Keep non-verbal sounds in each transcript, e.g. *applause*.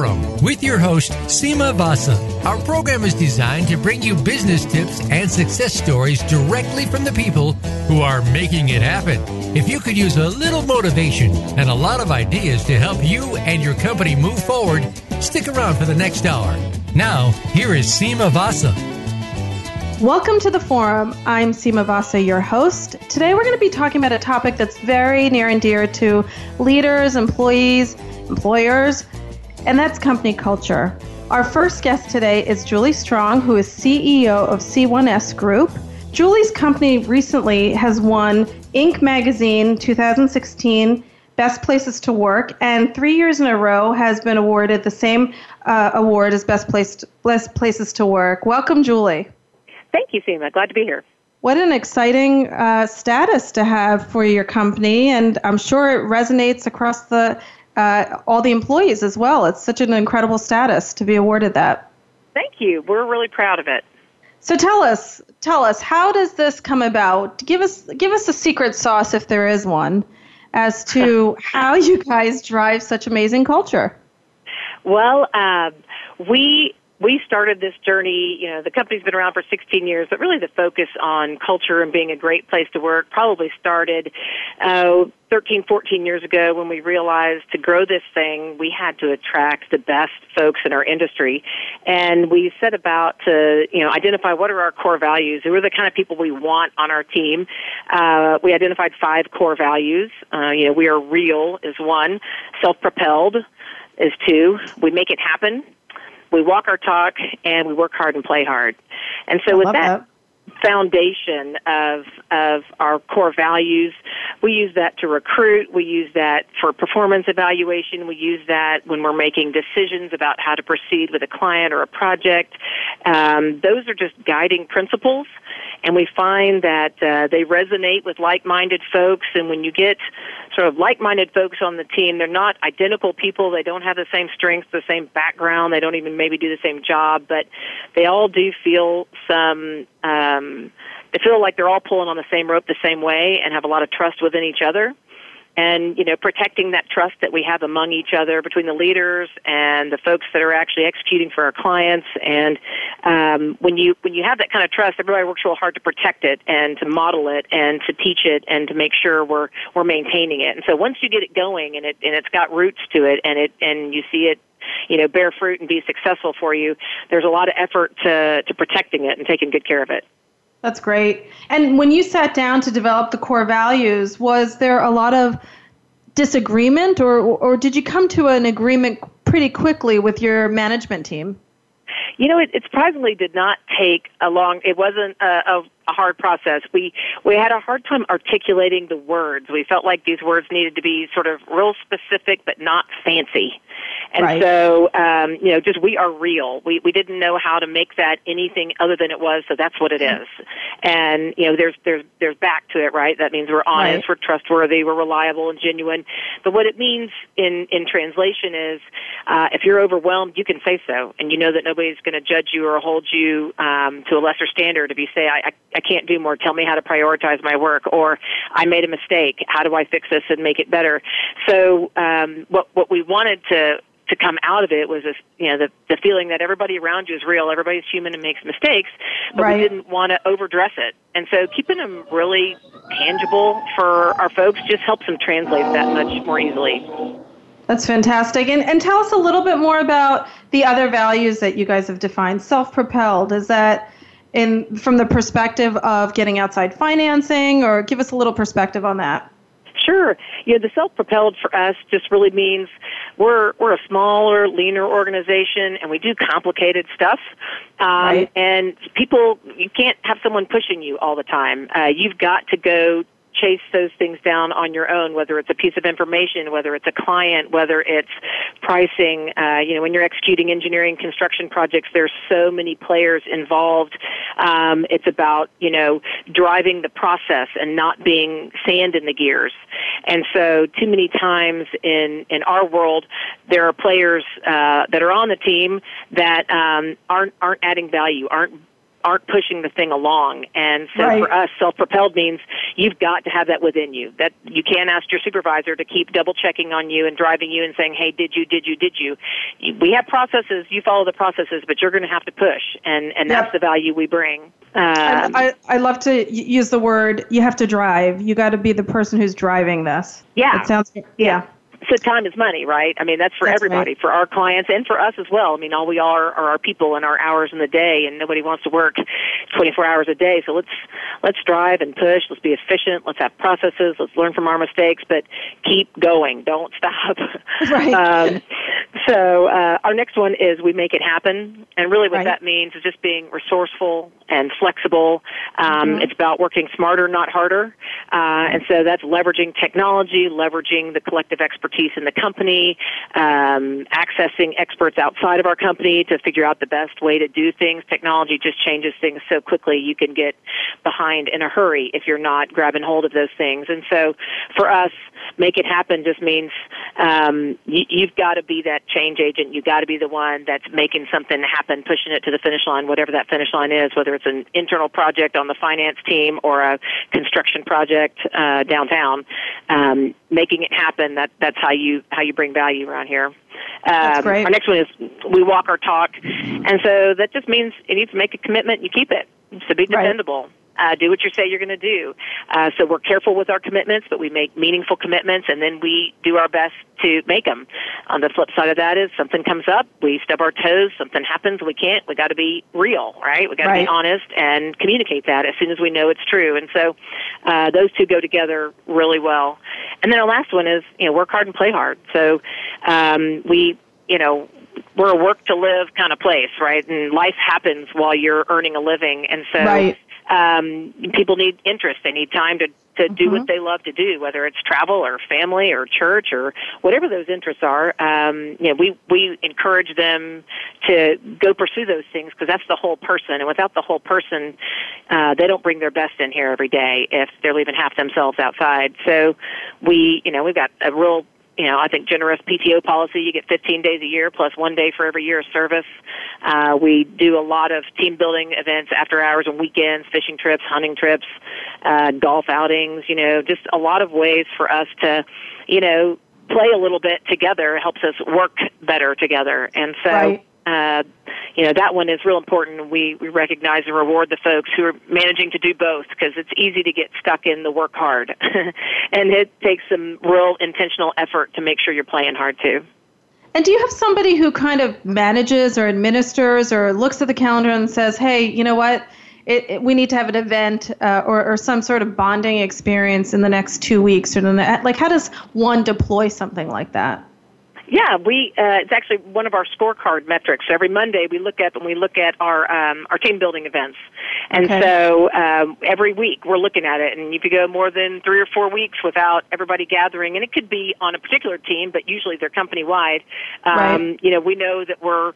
Forum with your host, Sima Vasa. Our program is designed to bring you business tips and success stories directly from the people who are making it happen. If you could use a little motivation and a lot of ideas to help you and your company move forward, stick around for the next hour. Now, here is Sima Vasa. Welcome to the forum. I'm Sima Vasa, your host. Today we're going to be talking about a topic that's very near and dear to leaders, employees, employers, and that's company culture. Our first guest today is Julie Strong, who is CEO of C1S Group. Julie's company recently has won Inc. Magazine 2016 Best Places to Work, and three years in a row has been awarded the same uh, award as Best, Place Best Places to Work. Welcome, Julie. Thank you, Sima. Glad to be here. What an exciting uh, status to have for your company, and I'm sure it resonates across the uh, all the employees as well. It's such an incredible status to be awarded that. Thank you. We're really proud of it. So tell us, tell us, how does this come about? Give us, give us a secret sauce if there is one, as to *laughs* how you guys drive such amazing culture. Well, um, we we started this journey, you know, the company's been around for 16 years, but really the focus on culture and being a great place to work probably started uh, 13, 14 years ago when we realized to grow this thing, we had to attract the best folks in our industry. And we set about to, you know, identify what are our core values, who are the kind of people we want on our team. Uh, we identified five core values. Uh, you know, we are real is one, self-propelled is two, we make it happen we walk our talk and we work hard and play hard. And so I with that, that, foundation of of our core values. We use that to recruit. We use that for performance evaluation. We use that when we're making decisions about how to proceed with a client or a project. Um, those are just guiding principles, and we find that uh, they resonate with like-minded folks. And when you get sort of like-minded folks on the team, they're not identical people. They don't have the same strengths, the same background. They don't even maybe do the same job, but they all do feel some um, they feel like they're all pulling on the same rope the same way and have a lot of trust within each other and you know protecting that trust that we have among each other between the leaders and the folks that are actually executing for our clients. And um, when you when you have that kind of trust everybody works real hard to protect it and to model it and to teach it and to make sure we're we're maintaining it. And so once you get it going and it and it's got roots to it and it and you see it you know bear fruit and be successful for you there's a lot of effort to to protecting it and taking good care of it that's great. And when you sat down to develop the core values, was there a lot of disagreement or or did you come to an agreement pretty quickly with your management team? You know, it, it surprisingly did not take a long. It wasn't a, a, a hard process. We we had a hard time articulating the words. We felt like these words needed to be sort of real specific, but not fancy. And right. so, um, you know, just we are real. We we didn't know how to make that anything other than it was. So that's what it is. And you know, there's there's there's back to it, right? That means we're honest, right. we're trustworthy, we're reliable and genuine. But what it means in in translation is, uh, if you're overwhelmed, you can say so, and you know that nobody's going to judge you or hold you um, to a lesser standard. If you say, I, I I can't do more. Tell me how to prioritize my work, or I made a mistake. How do I fix this and make it better? So, um, what what we wanted to to come out of it was this, you know, the, the feeling that everybody around you is real, everybody's human and makes mistakes, but right. we didn't want to overdress it. And so keeping them really tangible for our folks just helps them translate that much more easily. That's fantastic. And, and tell us a little bit more about the other values that you guys have defined. Self propelled, is that in from the perspective of getting outside financing, or give us a little perspective on that? Sure. You know, the self-propelled for us just really means we're we're a smaller, leaner organization, and we do complicated stuff. Um, right. And people, you can't have someone pushing you all the time. Uh, you've got to go chase those things down on your own, whether it's a piece of information, whether it's a client, whether it's pricing. Uh, you know, when you're executing engineering construction projects, there's so many players involved. Um, it's about you know driving the process and not being sand in the gears. And so, too many times in in our world, there are players uh, that are on the team that um, aren't aren't adding value, aren't aren't pushing the thing along. And so Right. for us, self-propelled means you've got to have that within you. That you can't ask your supervisor to keep double checking on you and driving you and saying, "Hey, did you? Did you? Did you?" We have processes. You follow the processes, but you're going to have to push, and and that's the value we bring. I, Um, I, I love to use the word you have to drive. You got to be the person who's driving this. Yeah. It sounds, yeah. So time is money, right? I mean, that's for That's everybody, right. for our clients and for us as well. I mean, all we are are our people and our hours in the day, and nobody wants to work 24 hours a day. So let's let's drive and push. Let's be efficient. Let's have processes. Let's learn from our mistakes, but keep going. Don't stop. *laughs* Right. um, so uh, our next one is we make it happen, and really what Right. that means is just being resourceful and flexible. Um, Mhm. It's about working smarter, not harder, uh, and so that's leveraging technology, leveraging the collective expertise in the company, um, accessing experts outside of our company to figure out the best way to do things. Technology just changes things so quickly you can get behind in a hurry if you're not grabbing hold of those things. And so for us, make it happen just means um, you, you've got to be that change agent. You've got to be the one that's making something happen, pushing it to the finish line, whatever that finish line is, whether it's an internal project on the finance team or a construction project uh, downtown. Um, making it happen. That that's how you how you bring value around here. That's Um, great. Our next one is we walk our talk, and so that just means you need to make a commitment. You keep it. So be Right. Uh, do what you say you're going to do. Uh, so we're careful with our commitments, but we make meaningful commitments, and then we do our best to make them. On the flip side of that is something comes up, we stub our toes, something happens, we can't. We got to be real, right? We got to Right. be honest and communicate that as soon as we know it's true. And so uh, those two go together really well. And then our last one is you know work hard and play hard. So um, we you know we're a work to live kind of place, right? And life happens while you're earning a living, and so Right. Um, people need interest. They need time to to do Mhm. what they love to do, whether it's travel or family or church or whatever those interests are. Um, you know, we we encourage them to go pursue those things because that's the whole person. And without the whole person, uh, they don't bring their best in here every day if they're leaving half themselves outside. So we, you know, we've got a real you know, I think generous PTO policy. You get 15 days a year plus one day for every year of service. Uh, we do a lot of team building events after hours and weekends, fishing trips, hunting trips, uh, golf outings. You know, just a lot of ways for us to, you know, play a little bit together helps us work better together. And so, Right. Uh, you know, that one is real important. We, we recognize and reward the folks who are managing to do both because it's easy to get stuck in the work hard. *laughs* and it takes some real intentional effort to make sure you're playing hard too. And do you have somebody who kind of manages or administers or looks at the calendar and says, hey, you know what? It, it, we need to have an event uh, or, or some sort of bonding experience in the next two weeks or the like how does one deploy something like that Yeah, we uh, it's actually one of our scorecard metrics. Every Monday we look at and we look at our um, our team building events, and Okay. so um, every week we're looking at it. And if you go more than three or four weeks without everybody gathering, and it could be on a particular team, but usually they're company wide. Um, Right. You know, we know that we're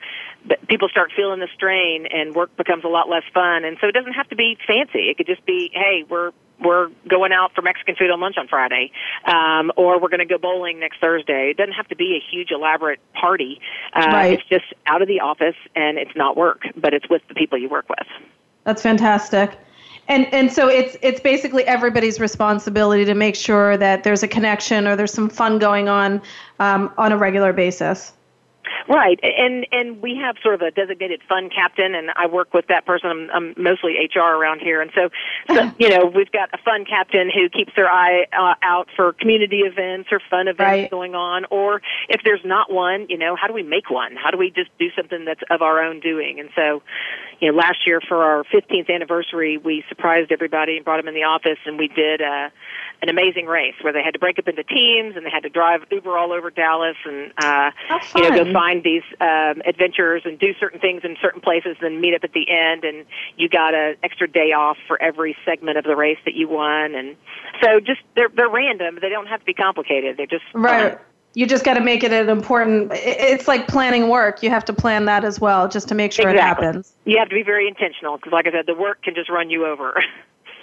that people start feeling the strain, and work becomes a lot less fun. And so it doesn't have to be fancy. It could just be, hey, we're we're going out for Mexican food on lunch on Friday, um, or we're going to go bowling next Thursday. It doesn't have to be a huge elaborate party. Uh, Right. It's just out of the office and it's not work, but it's with the people you work with. That's fantastic. And and so it's it's basically everybody's responsibility to make sure that there's a connection or there's some fun going on um, on a regular basis. Right, and and we have sort of a designated fund captain, and I work with that person. I'm, I'm mostly HR around here, and so, so *laughs* you know we've got a fund captain who keeps their eye uh, out for community events or fun events Right. going on. Or if there's not one, you know, how do we make one? How do we just do something that's of our own doing? And so, you know, last year for our 15th anniversary, we surprised everybody and brought them in the office, and we did uh, an amazing race where they had to break up into teams and they had to drive Uber all over Dallas and uh, you know go find these um, adventures and do certain things in certain places, then meet up at the end, and you got an extra day off for every segment of the race that you won, and so just they're they're random. They don't have to be complicated. They're just Right. fun. You just got to make it an important. It's like planning work. You have to plan that as well, just to make sure Exactly. it happens. You have to be very intentional because, like I said, the work can just run you over. *laughs*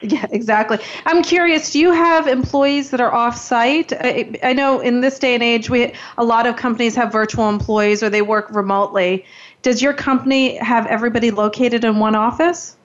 *laughs* Yeah, exactly. I'm curious. Do you have employees that are off-site? I, I know in this day and age, we a lot of companies have virtual employees or they work remotely. Does your company have everybody located in one office?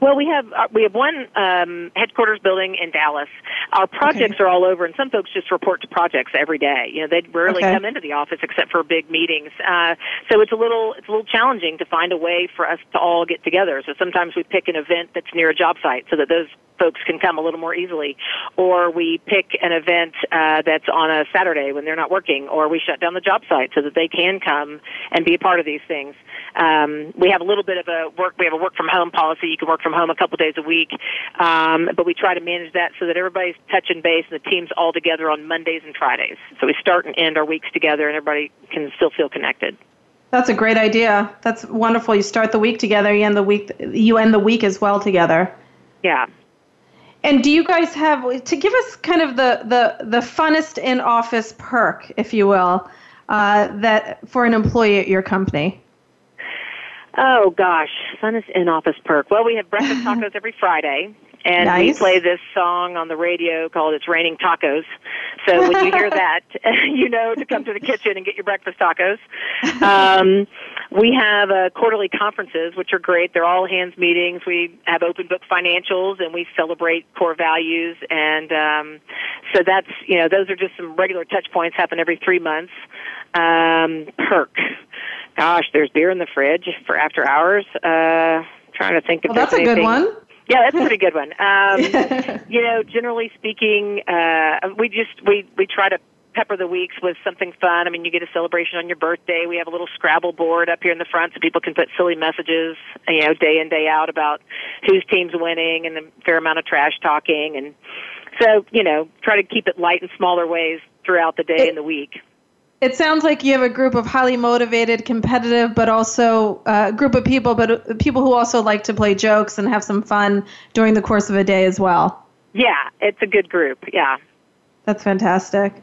Well, we have uh, we have one um, headquarters building in Dallas. Our projects okay. are all over, and some folks just report to projects every day. You know, they rarely okay. come into the office except for big meetings. Uh, so it's a little it's a little challenging to find a way for us to all get together. So sometimes we pick an event that's near a job site so that those folks can come a little more easily. Or we pick an event uh, that's on a Saturday when they're not working, or we shut down the job site so that they can come and be a part of these things. Um, we have a little bit of a work. We have a work from home policy. Can work from home a couple days a week, um, but we try to manage that so that everybody's touching base and the team's all together on Mondays and Fridays. So we start and end our weeks together, and everybody can still feel connected. That's a great idea. That's wonderful. You start the week together, you end the week you end the week as well together. Yeah. And do you guys have to give us kind of the the the funnest in office perk, if you will, uh, that for an employee at your company? Oh gosh, fun is in office perk. Well, we have breakfast *laughs* tacos every Friday. And nice. we play this song on the radio called It's Raining Tacos. So when you hear *laughs* that, *laughs* you know to come to the kitchen and get your breakfast tacos. Um, we have uh, quarterly conferences, which are great. They're all hands meetings. We have open book financials, and we celebrate core values. And um, so that's you know those are just some regular touch points happen every three months. Um, perk, gosh, there's beer in the fridge for after hours. Uh, trying to think of well, that's a good one. Yeah, that's a pretty good one. Um, *laughs* you know, generally speaking, uh, we just we we try to pepper the weeks with something fun. I mean, you get a celebration on your birthday. We have a little Scrabble board up here in the front so people can put silly messages, you know, day in, day out about whose team's winning and a fair amount of trash talking. And so, you know, try to keep it light in smaller ways throughout the day it, and the week. It sounds like you have a group of highly motivated, competitive, but also uh, a group of people, but uh, people who also like to play jokes and have some fun during the course of a day as well. Yeah, it's a good group. Yeah. That's fantastic.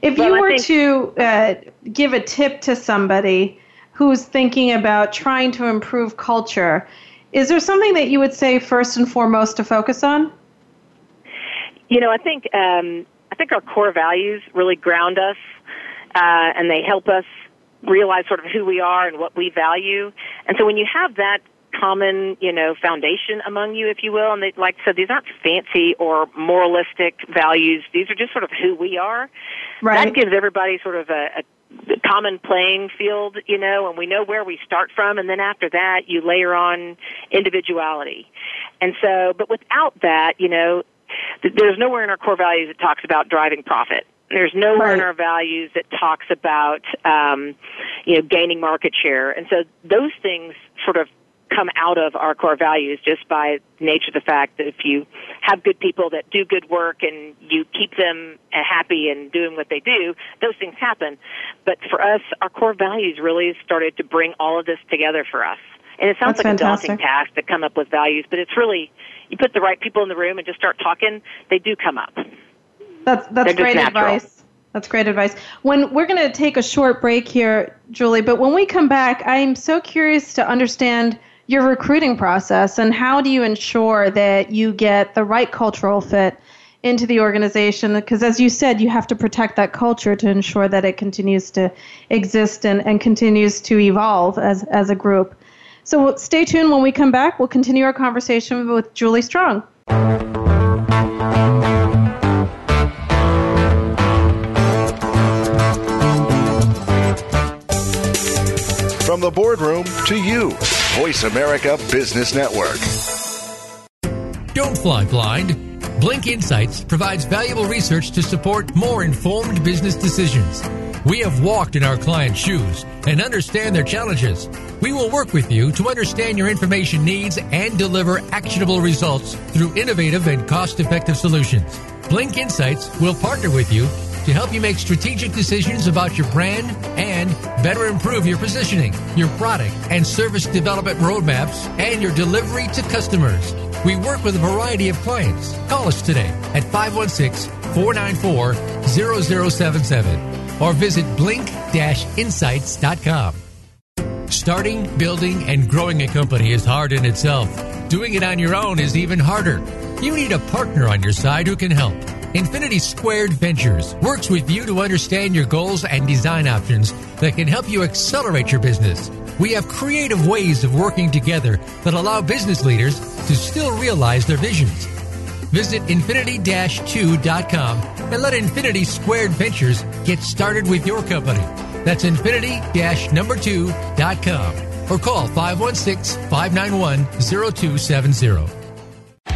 If well, you were think- to uh, give a tip to somebody who's thinking about trying to improve culture, is there something that you would say first and foremost to focus on? You know, I think um, I think our core values really ground us, uh, and they help us realize sort of who we are and what we value. And so when you have that common, you know, foundation among you, if you will. And they, like I said, these aren't fancy or moralistic values. These are just sort of who we are. Right. That gives everybody sort of a, a common playing field, you know, and we know where we start from. And then after that, you layer on individuality. And so, but without that, you know, there's nowhere in our core values that talks about driving profit. There's nowhere right. in our values that talks about, um, you know, gaining market share. And so those things sort of come out of our core values just by nature of the fact that if you have good people that do good work and you keep them happy and doing what they do, those things happen. But for us, our core values really started to bring all of this together for us. And it sounds That's like fantastic. a daunting task to come up with values, but it's really you put the right people in the room and just start talking, they do come up. That's that's great advice. That's great advice. When we're going to take a short break here, Julie, but when we come back, I'm so curious to understand your recruiting process and how do you ensure that you get the right cultural fit into the organization? Because as you said you have to protect that culture to ensure that it continues to exist and, and continues to evolve as, as a group. So stay tuned. When we come back we'll continue our conversation with julie strong the boardroom to you Voice America Business Network. Don't fly blind. Blink Insights provides valuable research to support more informed business decisions. We have walked in our clients' shoes and understand their challenges. We will work with you to understand your information needs and deliver actionable results through innovative and cost effective solutions. Blink Insights will partner with you to help you make strategic decisions about your brand and better improve your positioning, your product and service development roadmaps, and your delivery to customers. We work with a variety of clients. Call us today at 516 494 0077 or visit blink-insights.com. Starting, building, and growing a company is hard in itself. Doing it on your own is even harder. You need a partner on your side who can help. Infinity Squared Ventures works with you to understand your goals and design options that can help you accelerate your business. we have creative ways of working together that allow business leaders to still realize their visions. Visit infinity-2.com and let Infinity Squared Ventures get started with your company. That's infinity-number 2.com or call 516-591-0270.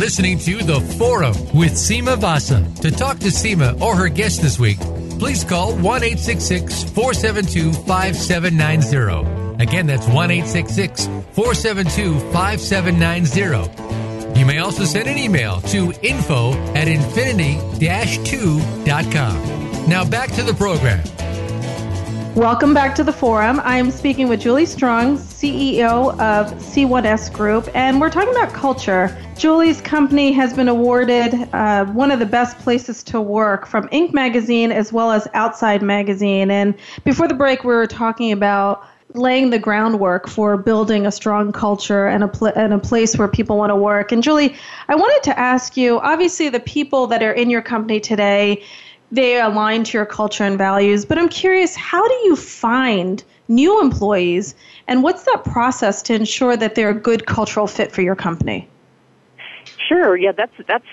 Listening to The Forum with Sima Vasa. To talk to Sima or her guest this week, please call 1 472 5790. Again, that's 1 472 5790. You may also send an email to info at infinity 2.com. Now back to the program. Welcome back to the forum. I am speaking with Julie Strong, CEO of C1S Group, and we're talking about culture. Julie's company has been awarded uh, one of the best places to work from Inc. magazine as well as Outside magazine. And before the break, we were talking about laying the groundwork for building a strong culture and a, pl- and a place where people want to work. And Julie, I wanted to ask you obviously, the people that are in your company today they align to your culture and values. But I'm curious, how do you find new employees and what's that process to ensure that they're a good cultural fit for your company? Sure. Yeah, that's that's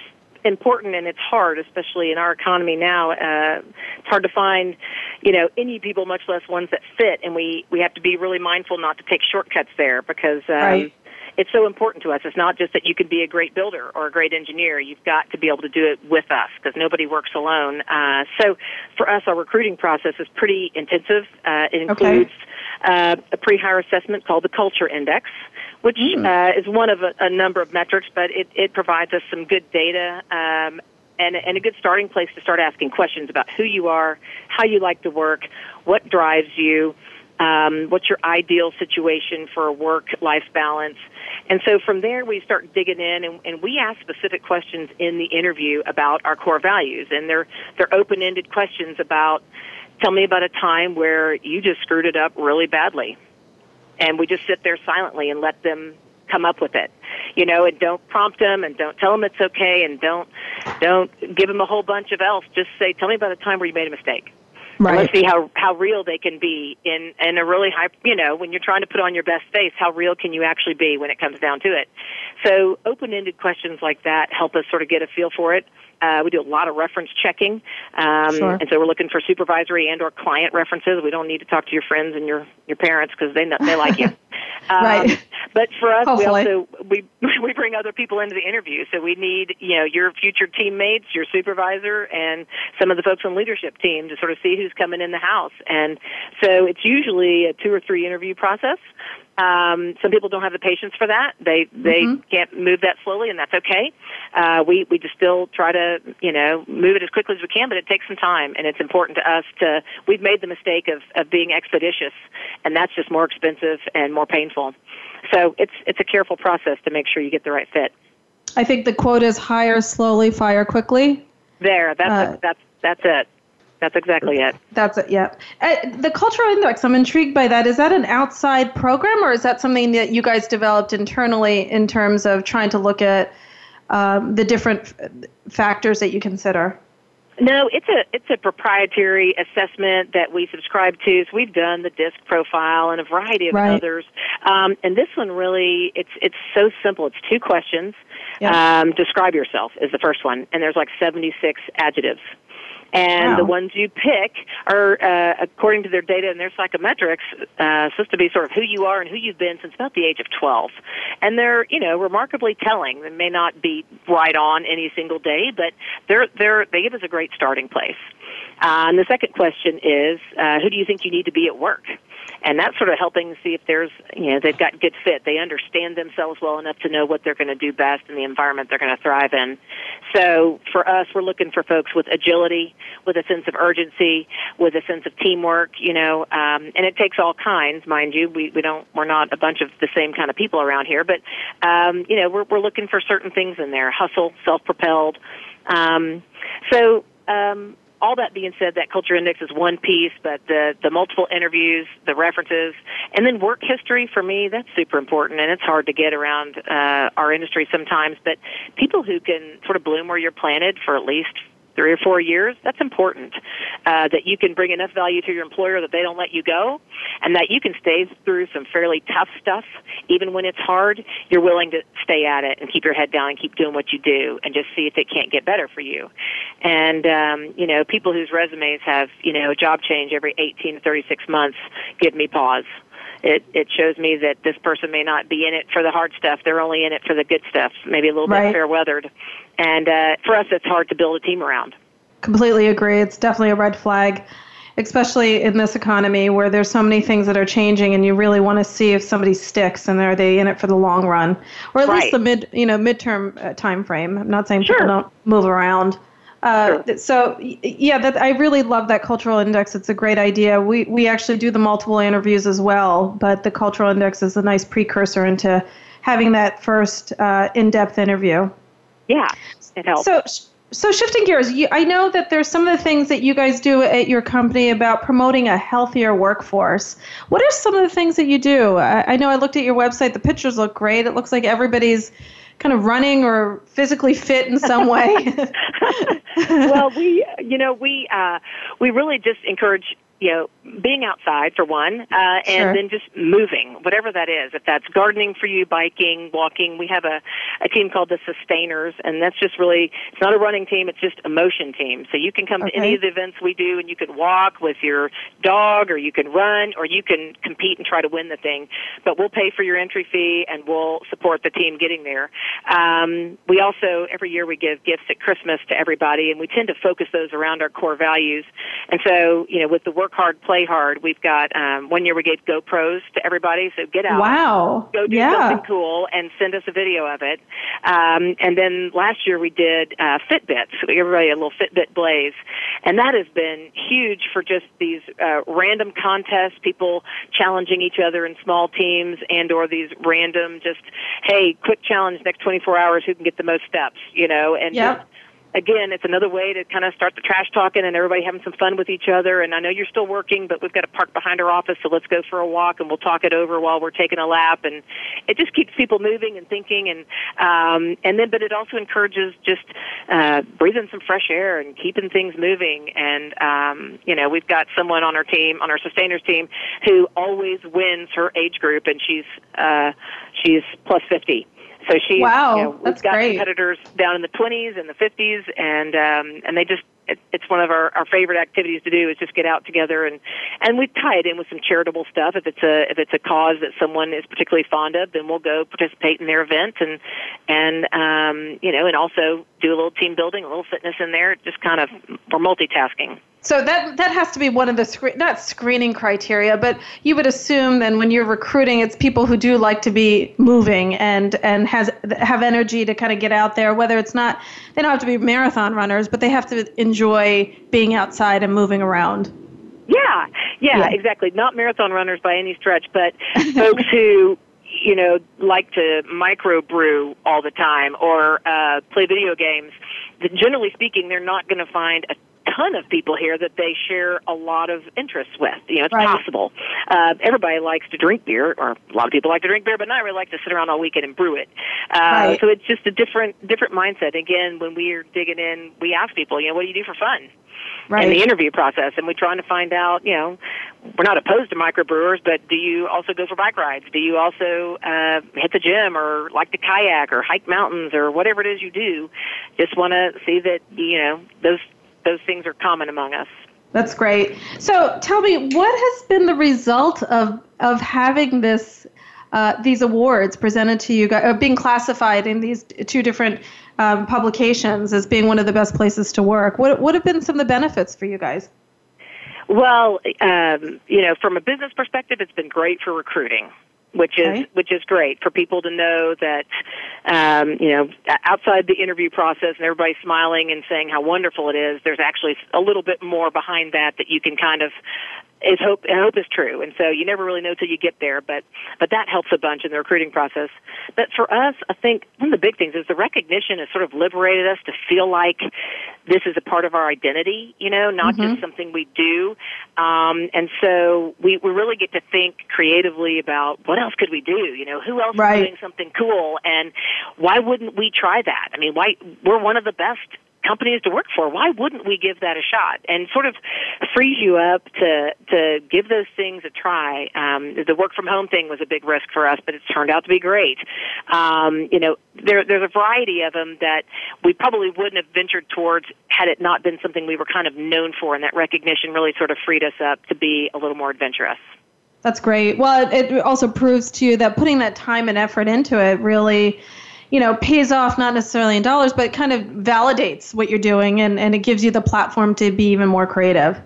important and it's hard, especially in our economy now. Uh, it's hard to find, you know, any people, much less ones that fit, and we we have to be really mindful not to take shortcuts there because um, right it's so important to us. It's not just that you can be a great builder or a great engineer. You've got to be able to do it with us because nobody works alone. Uh, so for us, our recruiting process is pretty intensive. Uh, it includes okay. uh, a pre-hire assessment called the Culture Index, which mm. uh, is one of a, a number of metrics, but it, it provides us some good data um, and, and a good starting place to start asking questions about who you are, how you like to work, what drives you, um, what's your ideal situation for a work-life balance and so from there, we start digging in, and, and we ask specific questions in the interview about our core values, and they're they're open-ended questions about. Tell me about a time where you just screwed it up really badly, and we just sit there silently and let them come up with it. You know and don't prompt them and don't tell them it's okay and don't don't give them a whole bunch of else. Just say tell me about a time where you made a mistake Right. let's see how how real they can be in in a really high. You know, when you're trying to put on your best face, how real can you actually be when it comes down to it? So open-ended questions like that help us sort of get a feel for it. Uh, we do a lot of reference checking, um, sure. and so we're looking for supervisory and or client references. We don't need to talk to your friends and your your parents because they know, they like you. *laughs* Um, right. But for us, Hopefully. we also we *laughs* we bring other people into the interview. So we need you know your future teammates, your supervisor, and some of the folks on leadership team to sort of see who's coming in the house. And so it's usually a two or three interview process. Um, some people don't have the patience for that. They they mm-hmm. can't move that slowly, and that's okay. Uh, we we just still try to you know move it as quickly as we can, but it takes some time, and it's important to us to. We've made the mistake of of being expeditious, and that's just more expensive and more painful. So it's it's a careful process to make sure you get the right fit. I think the quote is hire slowly, fire quickly. There, that's Uh, that's that's it. That's exactly it. That's it. Yeah. Uh, the cultural index. I'm intrigued by that. Is that an outside program, or is that something that you guys developed internally in terms of trying to look at um, the different f- factors that you consider? No, it's a it's a proprietary assessment that we subscribe to. So we've done the disc profile and a variety of Right. others. Um, and this one really it's it's so simple. It's two questions. Yeah. Um, describe yourself is the first one, and there's like 76 adjectives. And Wow. the ones you pick are, uh, according to their data and their psychometrics, uh, supposed to be sort of who you are and who you've been since about the age of 12. And they're, you know, remarkably telling. They may not be right on any single day, but they're, they're, they give us a great starting place. Uh, and the second question is, uh, who do you think you need to be at work? And that's sort of helping see if there's, you know, they've got good fit. They understand themselves well enough to know what they're going to do best in the environment they're going to thrive in. So for us, we're looking for folks with agility, with a sense of urgency, with a sense of teamwork, you know, um, and it takes all kinds, mind you. We, we don't, we're not a bunch of the same kind of people around here, but, um, you know, we're, we're looking for certain things in there. Hustle, self-propelled. Um, so, um, all that being said, that culture index is one piece, but the the multiple interviews, the references, and then work history for me that's super important, and it's hard to get around uh, our industry sometimes. But people who can sort of bloom where you're planted for at least three or four years, that's important. Uh, that you can bring enough value to your employer that they don't let you go, and that you can stay through some fairly tough stuff, even when it's hard. You're willing to stay at it and keep your head down and keep doing what you do, and just see if it can't get better for you. And um, you know, people whose resumes have you know a job change every 18 to 36 months give me pause it it shows me that this person may not be in it for the hard stuff. They're only in it for the good stuff, maybe a little Right. bit fair weathered. And uh, for us, it's hard to build a team around. Completely agree. It's definitely a red flag, especially in this economy where there's so many things that are changing, and you really want to see if somebody sticks and are they in it for the long run, or at least the mid, you know, midterm uh, time frame. I'm not saying people don't move around. Uh, th- So yeah, that I really love that cultural index. It's a great idea. We we actually do the multiple interviews as well, but the cultural index is a nice precursor into having that first uh, in-depth interview. Yeah, it helps. So, so shifting gears, you, I know that there's some of the things that you guys do at your company about promoting a healthier workforce. What are some of the things that you do? I, I know I looked at your website. The pictures look great. It looks like everybody's kind of running or physically fit in some way. *laughs* well, we, you know, we uh, we really just encourage you know being outside for one, uh, and Sure. then just moving, whatever that is. If that's gardening for you, biking, walking, we have a a team called the Sustainers, and that's just really it's not a running team; it's just a motion team. So you can come to any of the events we do, and you can walk with your dog, or you can run, or you can compete and try to win the thing. But we'll pay for your entry fee, and we'll support the team getting there. Um, we also every year we give gifts at Christmas to everybody, and we tend to focus those around our core values. And so, you know, with the work hard, play hard, we've got um, one year we gave GoPros to everybody. So get out, wow. go do yeah. something cool, and send us a video of it. Um, and then last year we did uh, Fitbits. We gave everybody a little Fitbit blaze, and that has been huge for just these uh, random contests, people challenging each other in small teams, and or these random just hey, quick challenge next 24 hours, who can get the most steps, you know, and Yep. just again, it's another way to kind of start the trash talking and everybody having some fun with each other. And I know you're still working, but we've got a park behind our office, so let's go for a walk and we'll talk it over while we're taking a lap. And it just keeps people moving and thinking. And um, and then, but it also encourages just uh, breathing some fresh air and keeping things moving. And um, you know, we've got someone on our team, on our sustainers team, who always wins her age group, and she's uh, she's plus fifty. So she, Wow, you know, we've got great. competitors down in the 20s and the 50s, and um, and they just it, it's one of our, our favorite activities to do is just get out together and and we tie it in with some charitable stuff. If it's a if it's a cause that someone is particularly fond of, then we'll go participate in their event and and um, you know and also do a little team building, a little fitness in there. Just kind of for multitasking. So that that has to be one of the scre- not screening criteria, but you would assume then when you're recruiting, it's people who do like to be moving and and has have energy to kind of get out there. Whether it's not, they don't have to be marathon runners, but they have to enjoy being outside and moving around. Yeah, yeah, Yeah. exactly. Not marathon runners by any stretch, but *laughs* folks who you know like to microbrew all the time or uh, play video games. Generally speaking, they're not going to find a ton of people here that they share a lot of interests with. You know, it's Right. possible. Uh, everybody likes to drink beer, or a lot of people like to drink beer, but not really like to sit around all weekend and brew it. Uh, Right. So it's just a different different mindset. Again, when we're digging in, we ask people, you know, what do you do for fun? in the interview process, and we're trying to find out. You know, we're not opposed to microbrewers, but do you also go for bike rides? Do you also uh, hit the gym, or like to kayak, or hike mountains, or whatever it is you do? Just want to see that you know those those things are common among us. That's great. So tell me, what has been the result of of having this uh, these awards presented to you, guys, uh, being classified in these two different um, publications as being one of the best places to work? What what have been some of the benefits for you guys? Well, um, you know, from a business perspective, it's been great for recruiting which is okay. which is great for people to know that um, you know outside the interview process and everybody smiling and saying how wonderful it is. There's actually a little bit more behind that that you can kind of is hope and hope is true. And so you never really know till you get there but but that helps a bunch in the recruiting process. But for us i think one of the big things is the recognition has sort of liberated us to feel like this is a part of our identity you know not mm-hmm. just something we do. Um and so we we really get to think creatively about what else could we do? You know who else right. is doing something cool? And why wouldn't we try that? I mean why we're one of the best companies to work for. Why wouldn't we give that a shot? And sort of frees you up to to give those things a try. Um, the work from home thing was a big risk for us, but it's turned out to be great. Um, you know, there, there's a variety of them that we probably wouldn't have ventured towards had it not been something we were kind of known for, and that recognition really sort of freed us up to be a little more adventurous. That's great. Well, it also proves to you that putting that time and effort into it really you know, pays off not necessarily in dollars, but kind of validates what you're doing and, and it gives you the platform to be even more creative.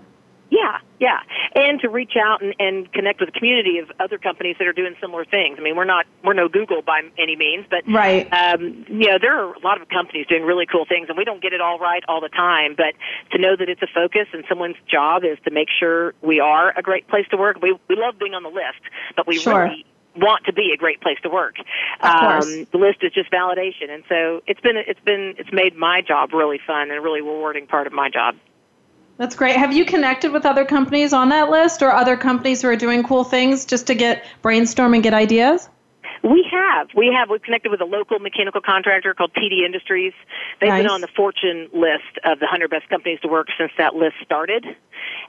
Yeah, yeah. And to reach out and, and connect with a community of other companies that are doing similar things. I mean, we're not, we're no Google by any means, but, right. um, you know, there are a lot of companies doing really cool things and we don't get it all right all the time, but to know that it's a focus and someone's job is to make sure we are a great place to work. We, we love being on the list, but we sure. really want to be a great place to work. Um, the list is just validation, and so it's been it's been it's made my job really fun and a really rewarding part of my job. That's great. Have you connected with other companies on that list or other companies who are doing cool things just to get brainstorm and get ideas? We have. We have. We've connected with a local mechanical contractor called TD Industries. They've nice. been on the Fortune list of the 100 best companies to work since that list started.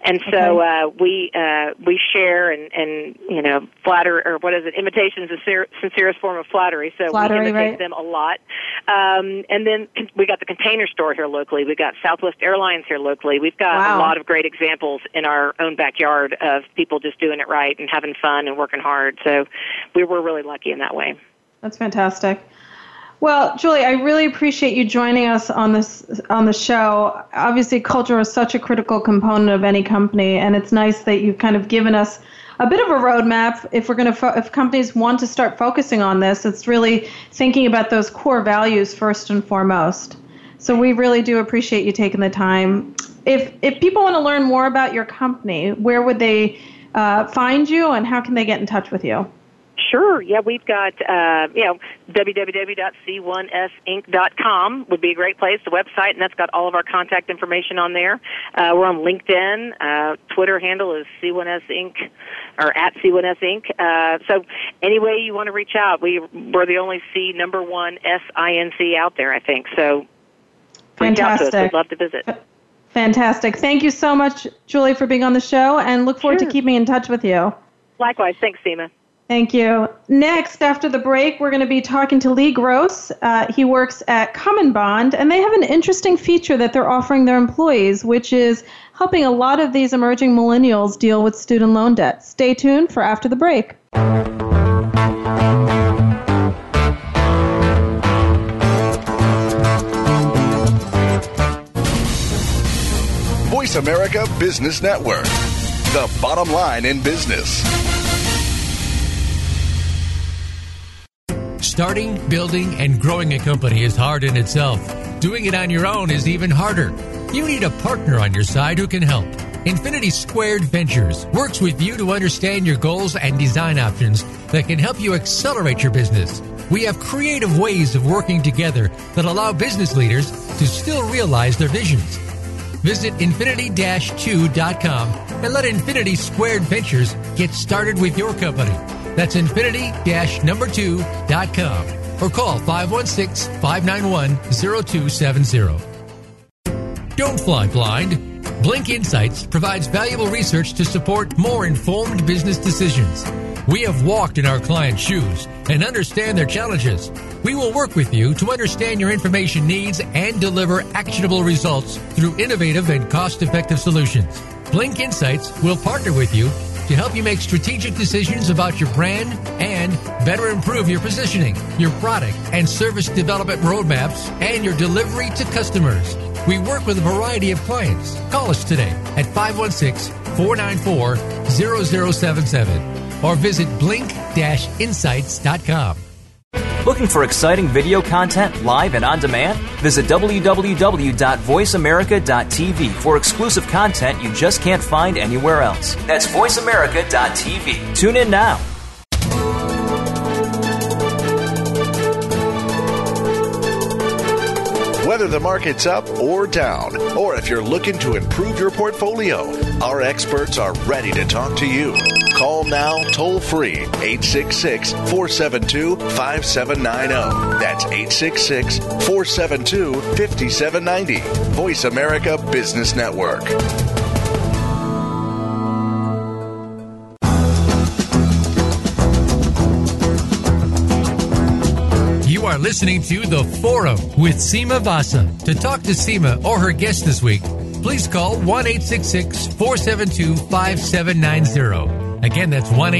And so okay. uh, we uh, we share and and you know flatter or what is it? Imitation's the sincerest form of flattery. So flattery, we imitate right? them a lot. Um, and then we got the container store here locally. We've got Southwest Airlines here locally. We've got wow. a lot of great examples in our own backyard of people just doing it right and having fun and working hard. So we were really lucky in that way. That's fantastic. Well, Julie, I really appreciate you joining us on this on the show. Obviously, culture is such a critical component of any company, and it's nice that you've kind of given us a bit of a roadmap. If we're going to, fo- if companies want to start focusing on this, it's really thinking about those core values first and foremost. So we really do appreciate you taking the time. If if people want to learn more about your company, where would they uh, find you, and how can they get in touch with you? Sure. Yeah, we've got, uh, you know, www.c1sinc.com would be a great place, the website, and that's got all of our contact information on there. Uh, we're on LinkedIn. Uh, Twitter handle is C1SInc or at C1SInc. Uh, so any way you want to reach out, we, we're the only C number one S-I-N-C out there, I think. So reach Fantastic. out to us. We'd love to visit. Fantastic. Thank you so much, Julie, for being on the show, and look forward sure. to keeping in touch with you. Likewise. Thanks, Sima. Thank you. Next, after the break, we're going to be talking to Leigh Gross. Uh, he works at CommonBond, and they have an interesting feature that they're offering their employees, which is helping a lot of these emerging millennials deal with student loan debt. Stay tuned for after the break. Voice America Business Network, the bottom line in business. Starting, building, and growing a company is hard in itself. Doing it on your own is even harder. You need a partner on your side who can help. Infinity Squared Ventures works with you to understand your goals and design options that can help you accelerate your business. We have creative ways of working together that allow business leaders to still realize their visions. Visit infinity-2.com and let Infinity Squared Ventures get started with your company. That's infinity-number 2.com or call 516-591-0270. Don't fly blind. Blink Insights provides valuable research to support more informed business decisions. We have walked in our clients' shoes and understand their challenges. We will work with you to understand your information needs and deliver actionable results through innovative and cost effective solutions. Blink Insights will partner with you to help you make strategic decisions about your brand and better improve your positioning, your product and service development roadmaps, and your delivery to customers. We work with a variety of clients. Call us today at 516 494 0077 or visit blink-insights.com. Looking for exciting video content live and on demand? Visit www.voiceamerica.tv for exclusive content you just can't find anywhere else. That's voiceamerica.tv. Tune in now. Whether the market's up or down, or if you're looking to improve your portfolio, our experts are ready to talk to you. Call now toll free 866 472 5790. That's 866 472 5790. Voice America Business Network. You are listening to The Forum with Sima Vasa. To talk to Sima or her guest this week, please call 1 472 5790. Again, that's 1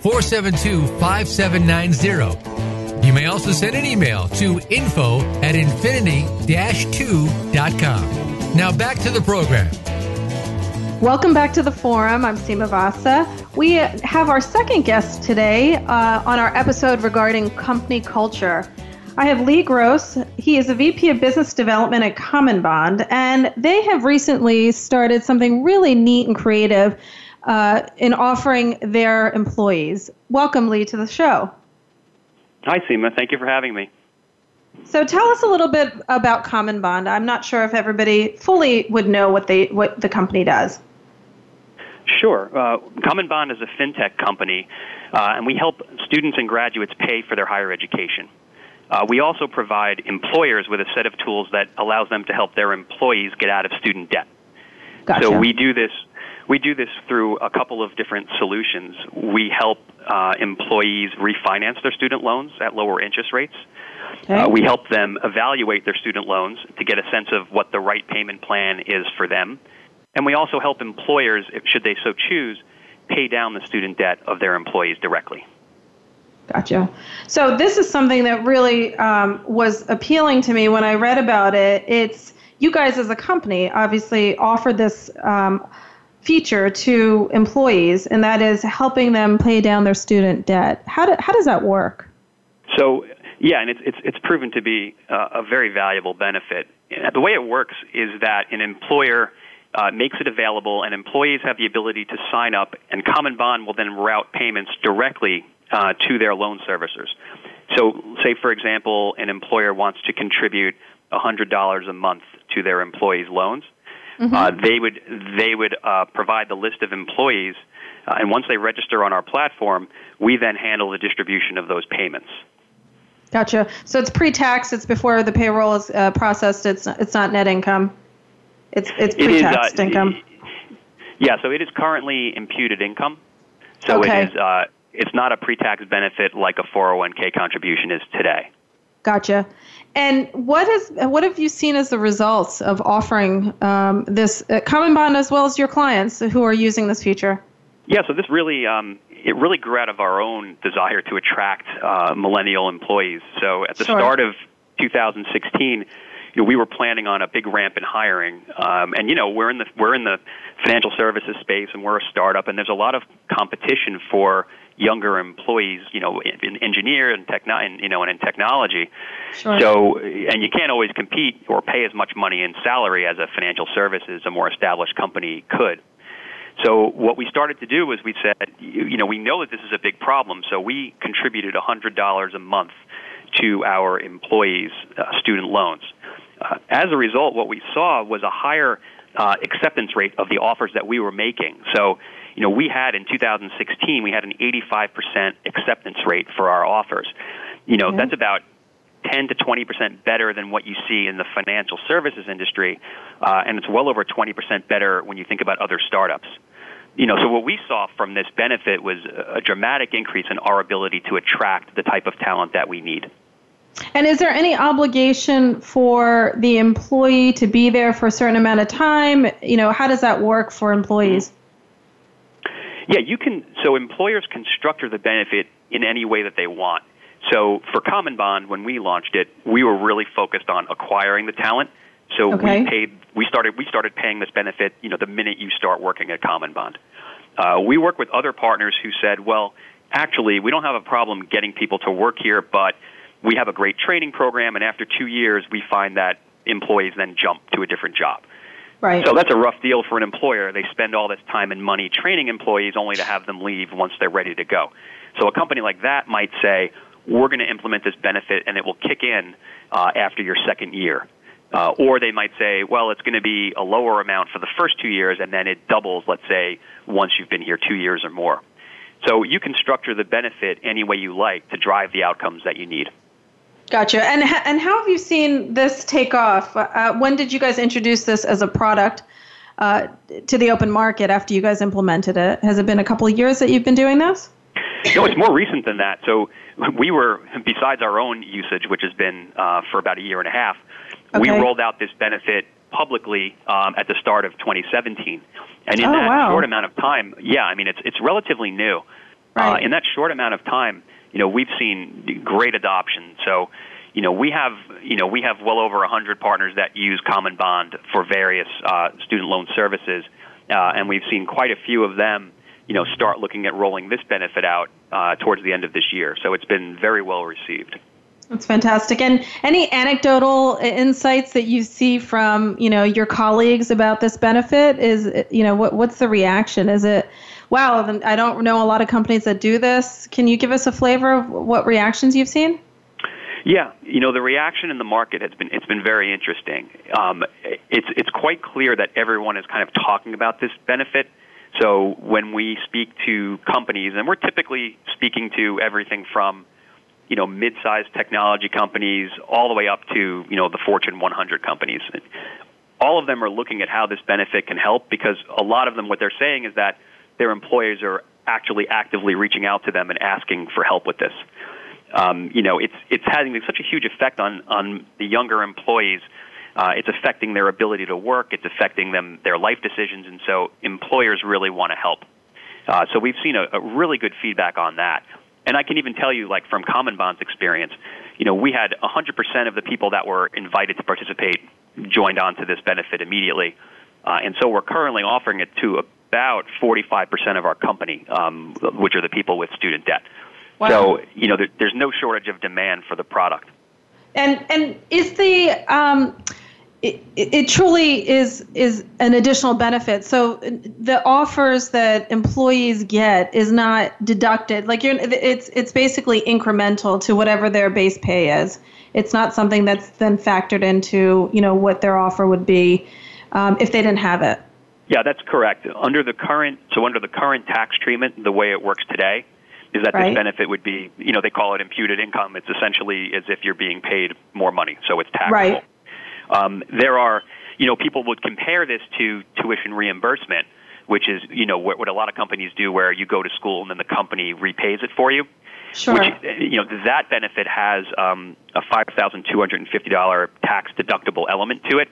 472 5790. You may also send an email to info at infinity 2.com. Now back to the program. Welcome back to the forum. I'm Sima Vasa. We have our second guest today uh, on our episode regarding company culture. I have Leigh Gross. He is a VP of Business Development at CommonBond, and they have recently started something really neat and creative uh, in offering their employees. Welcome, Leigh, to the show. Hi, Sima. Thank you for having me. So tell us a little bit about CommonBond. I'm not sure if everybody fully would know what they what the company does. Sure. Uh, CommonBond is a fintech company, uh, and we help students and graduates pay for their higher education. Uh, we also provide employers with a set of tools that allows them to help their employees get out of student debt. Gotcha. So we do this. We do this through a couple of different solutions. We help uh, employees refinance their student loans at lower interest rates. Okay. Uh, we help them evaluate their student loans to get a sense of what the right payment plan is for them. And we also help employers, if, should they so choose, pay down the student debt of their employees directly. Gotcha. So this is something that really um, was appealing to me when I read about it. It's you guys as a company obviously offered this um, feature to employees, and that is helping them pay down their student debt. How, do, how does that work? So yeah, and it's it's, it's proven to be uh, a very valuable benefit. The way it works is that an employer uh, makes it available, and employees have the ability to sign up, and CommonBond will then route payments directly uh, to their loan servicers. So, say for example, an employer wants to contribute $100 a month to their employees' loans. Mm-hmm. Uh, they would they would uh, provide the list of employees, uh, and once they register on our platform, we then handle the distribution of those payments. Gotcha. So it's pre-tax. It's before the payroll is uh, processed. It's it's not net income. It's it's It is, pre-taxed uh, income. Yeah, so it is currently imputed income. So Okay. it is uh, it's not a pre-tax benefit like a 401k contribution is today. Gotcha. And what is what have you seen as the results of offering um, this uh, CommonBond as well as your clients who are using this feature? Yeah, so this really um, it really grew out of our own desire to attract uh, millennial employees. So at the Sure. start of 2016, you know, we were planning on a big ramp in hiring, um, and you know we're in the we're in the financial services space, and we're a startup, and there's a lot of competition for younger employees, you know, in, in engineer and techno, you know, and in technology. Sure. So, and you can't always compete or pay as much money in salary as a financial services, a more established company could. So what we started to do was we said, you, you know, we know that this is a big problem, so we contributed $100 a month to our employees' uh, student loans. Uh, as a result, what we saw was a higher uh, acceptance rate of the offers that we were making. So, you know, we had in 2016, we had an 85% acceptance rate for our offers. You know, that's about 10 to 20 percent better than what you see in the financial services industry, uh, and it's well over 20 percent better when you think about other startups. you know, so what we saw from this benefit was a dramatic increase in our ability to attract the type of talent that we need. And is there any obligation for the employee to be there for a certain amount of time? You know, how does that work for employees? Yeah, you can. So employers can structure the benefit in any way that they want. So for CommonBond, when we launched it, we were really focused on acquiring the talent. So okay. we paid. We started. We started paying this benefit. You know, the minute you start working at CommonBond. Uh, we work with other partners who said, well, actually, we don't have a problem getting people to work here, but we have a great training program, and after two years, we find that employees then jump to a different job. Right. So that's a rough deal for an employer. They spend all this time and money training employees only to have them leave once they're ready to go. So a company like that might say, we're going to implement this benefit and it will kick in uh, after your second year. Uh, or they might say, well, it's going to be a lower amount for the first two years and then it doubles, let's say, once you've been here two years or more. So you can structure the benefit any way you like to drive the outcomes that you need. Gotcha. And and how have you seen this take off? Uh, when did you guys introduce this as a product uh, to the open market after you guys implemented it? Has it been a couple of years that you've been doing this? No, it's more recent than that. So we were, besides our own usage, which has been uh, for about a year and a half, okay. we rolled out this benefit publicly um, at the start of 2017. And in oh, that wow. short amount of time, yeah, I mean, it's it's relatively new. Right. Uh, in that short amount of time, you know, we've seen great adoption. So, you know, we have, you know, we have well over 100 partners that use CommonBond for various uh, student loan services, uh, and we've seen quite a few of them, you know, start looking at rolling this benefit out uh, towards the end of this year. So it's been very well received. That's fantastic. And any anecdotal insights that you see from, you know, your colleagues about this benefit is, you know, what what's the reaction? Is it wow, I don't know a lot of companies that do this. Can you give us a flavor of what reactions you've seen? Yeah, you know the reaction in the market has been it's been very interesting. Um, it's it's quite clear that everyone is kind of talking about this benefit. So when we speak to companies, and we're typically speaking to everything from you know mid-sized technology companies all the way up to you know the Fortune 100 companies. All of them are looking at how this benefit can help because a lot of them what they're saying is that their employers are actually actively reaching out to them and asking for help with this. Um, you know, it's it's having such a huge effect on on the younger employees. Uh, it's affecting their ability to work. It's affecting them their life decisions, and so employers really want to help. Uh, so we've seen a, a really good feedback on that. And I can even tell you, like from CommonBond's experience, you know, we had 100% of the people that were invited to participate joined on to this benefit immediately. Uh, and so we're currently offering it to about 45% of our company, um, which are the people with student debt. Wow. So, you know, there, there's no shortage of demand for the product. And and is the um, it, it truly is is an additional benefit. So the offers that employees get is not deducted. Like you're, it's it's basically incremental to whatever their base pay is. It's not something that's then factored into you know what their offer would be um, if they didn't have it. Yeah, that's correct. Under the current so under the current tax treatment, the way it works today is that right. this benefit would be, you know, they call it imputed income. It's essentially as if you're being paid more money, so it's taxable. Right. Um, there are, you know, people would compare this to tuition reimbursement, which is, you know, what, what a lot of companies do, where you go to school and then the company repays it for you. Sure. Which, you know, that benefit has um, a five thousand two hundred and fifty dollar tax deductible element to it.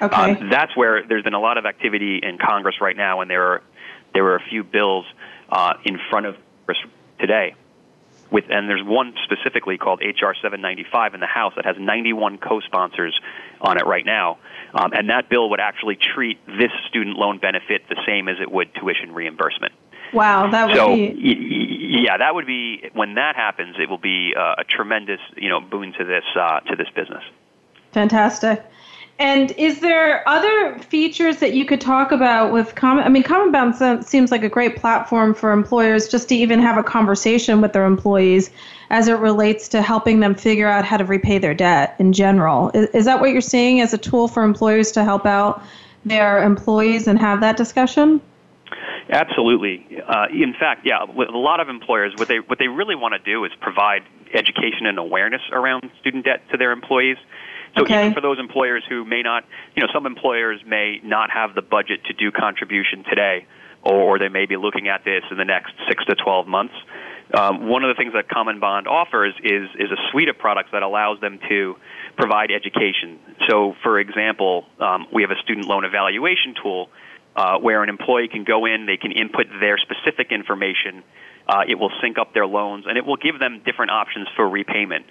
Okay. Um, that's where there's been a lot of activity in Congress right now, and there are there are a few bills uh, in front of Congress today. With and there's one specifically called HR 795 in the House that has 91 co-sponsors on it right now, um, and that bill would actually treat this student loan benefit the same as it would tuition reimbursement. Wow, that would so, be yeah, that would be when that happens. It will be uh, a tremendous you know boon to this uh, to this business. fantastic. And is there other features that you could talk about with Common? I mean, CommonBond seems like a great platform for employers just to even have a conversation with their employees as it relates to helping them figure out how to repay their debt in general. Is, is that what you're seeing as a tool for employers to help out their employees and have that discussion? Absolutely. Uh, in fact, yeah, with a lot of employers, what they what they really want to do is provide education and awareness around student debt to their employees. So okay. even for those employers who may not, you know, some employers may not have the budget to do contribution today, or they may be looking at this in the next six to 12 months. Um, one of the things that CommonBond offers is is a suite of products that allows them to provide education. So, for example, um, we have a student loan evaluation tool uh, where an employee can go in, they can input their specific information, uh, it will sync up their loans, and it will give them different options for repayment.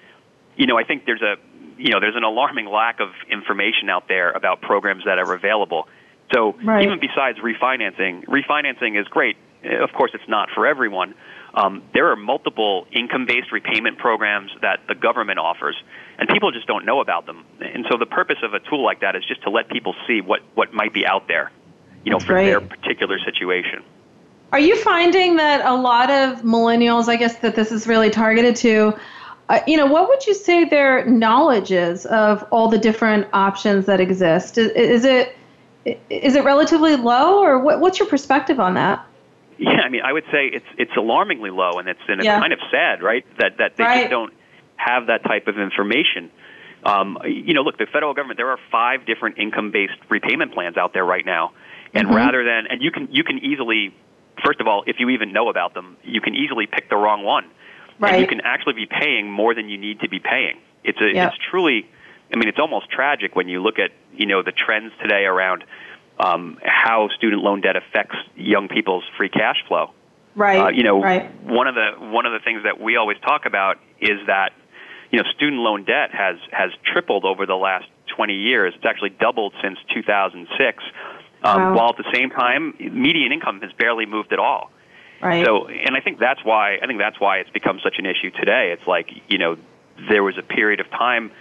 You know, I think there's a you know there's an alarming lack of information out there about programs that are available. So right. even besides refinancing, refinancing is great. Of course, it's not for everyone. Um, there are multiple income-based repayment programs that the government offers, and people just don't know about them. And so the purpose of a tool like that is just to let people see what, what might be out there, you know, That's for right. their particular situation. Are you finding that a lot of millennials, I guess that this is really targeted to, uh, you know, what would you say their knowledge is of all the different options that exist? Is, is it is it relatively low, or what, what's your perspective on that? Yeah, I mean, I would say it's it's alarmingly low, and it's and it's Yeah. kind of sad, right? That that they Right. just don't have that type of information. Um, you know, look, the federal government. There are five different income-based repayment plans out there right now, and Mhm. rather than and you can you can easily, first of all, if you even know about them, you can easily pick the wrong one, and you can actually be paying more than you need to be paying. It's a Yeah. it's truly, I mean, it's almost tragic when you look at you know the trends today around um, how student loan debt affects young people's free cash flow. Right. Uh, you know, Right. one of the one of the things that we always talk about is that you know student loan debt has has tripled over the last 20 years. It's actually doubled since 2006. Um, Wow. While at the same time, median income has barely moved at all. Right. So, and I think that's why I think that's why it's become such an issue today. It's like you know there was a period of time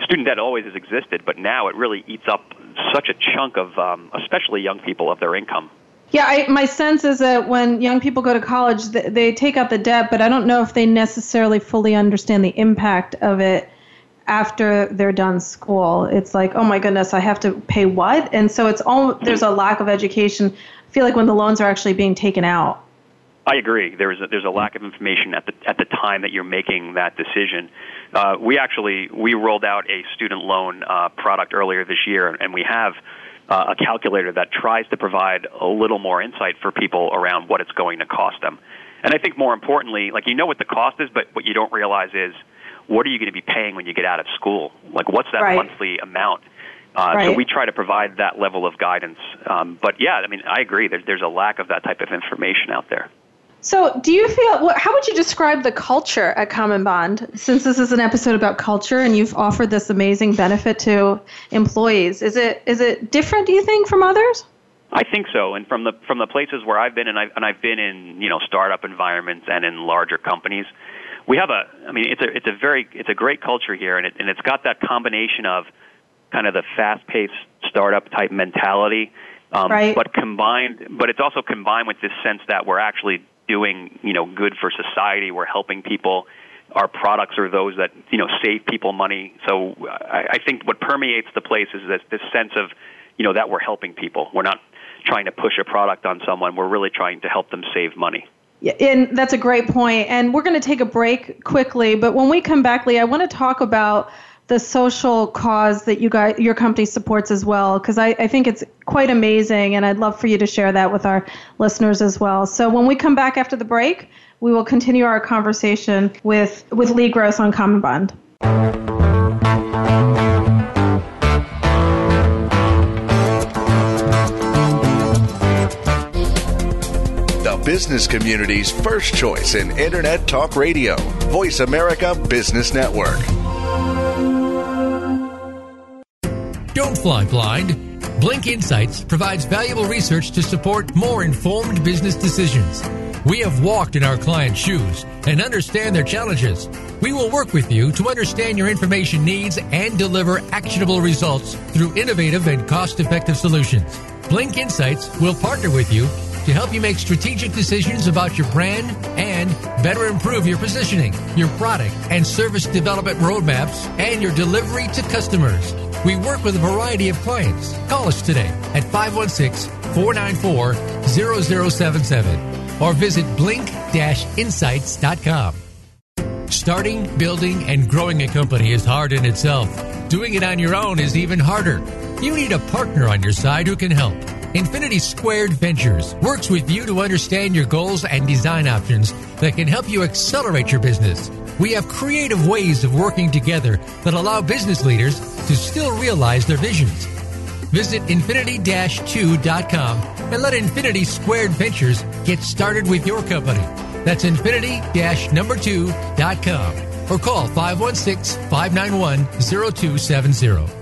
student debt always has existed, but now it really eats up such a chunk of, um, especially young people, of their income. Yeah, I, my sense is that when young people go to college, they, they take out the debt, but I don't know if they necessarily fully understand the impact of it after they're done school. It's like, oh my goodness, I have to pay what? And so it's all there's a lack of education. I feel like when the loans are actually being taken out. I agree. There's a, there's a lack of information at the at the time that you're making that decision. Uh, we actually we rolled out a student loan uh, product earlier this year, and we have uh, a calculator that tries to provide a little more insight for people around what it's going to cost them. And I think more importantly, like you know what the cost is, but what you don't realize is what are you going to be paying when you get out of school? Like what's that Right. monthly amount? Uh, So we try to provide that level of guidance. Um, but yeah, I mean, I agree. There's there's a lack of that type of information out there. So, do you feel? How would you describe the culture at CommonBond? Since this is an episode about culture, and you've offered this amazing benefit to employees, is it is it different? Do you think from others? I think so, and from the from the places where I've been, and I've and I've been in you know startup environments and in larger companies, we have a. I mean, it's a it's a very it's a great culture here, and it and it's got that combination of kind of the fast paced startup type mentality, um, Right. but combined, but it's also combined with this sense that we're actually doing you know good for society. We're helping people. Our products are those that you know save people money. So I, I think what permeates the place is this this sense of you know that we're helping people. We're not trying to push a product on someone. We're really trying to help them save money. Yeah, and that's a great point. And we're going to take a break quickly, but when we come back, Leigh, I want to talk about the social cause that you guys, your company supports as well, because I, I think it's quite amazing, and I'd love for you to share that with our listeners as well. So when we come back after the break, we will continue our conversation with with Leigh Gross on CommonBond. The business community's first choice in Internet Talk Radio. Voice America Business Network. Don't fly blind. Blink Insights provides valuable research to support more informed business decisions. We have walked in our clients' shoes and understand their challenges. We will work with you to understand your information needs and deliver actionable results through innovative and cost effective solutions. Blink Insights will partner with you to help you make strategic decisions about your brand and better improve your positioning, your product and service development roadmaps, and your delivery to customers. We work with a variety of clients. Call us today at 516 494 0077 or visit blink insights.com. Starting, building, and growing a company is hard in itself. Doing it on your own is even harder. You need a partner on your side who can help. Infinity Squared Ventures works with you to understand your goals and design options that can help you accelerate your business. We have creative ways of working together that allow business leaders to still realize their visions. Visit infinity-2.com and let Infinity Squared Ventures get started with your company. That's infinity-number 2.com or call 516-591-0270.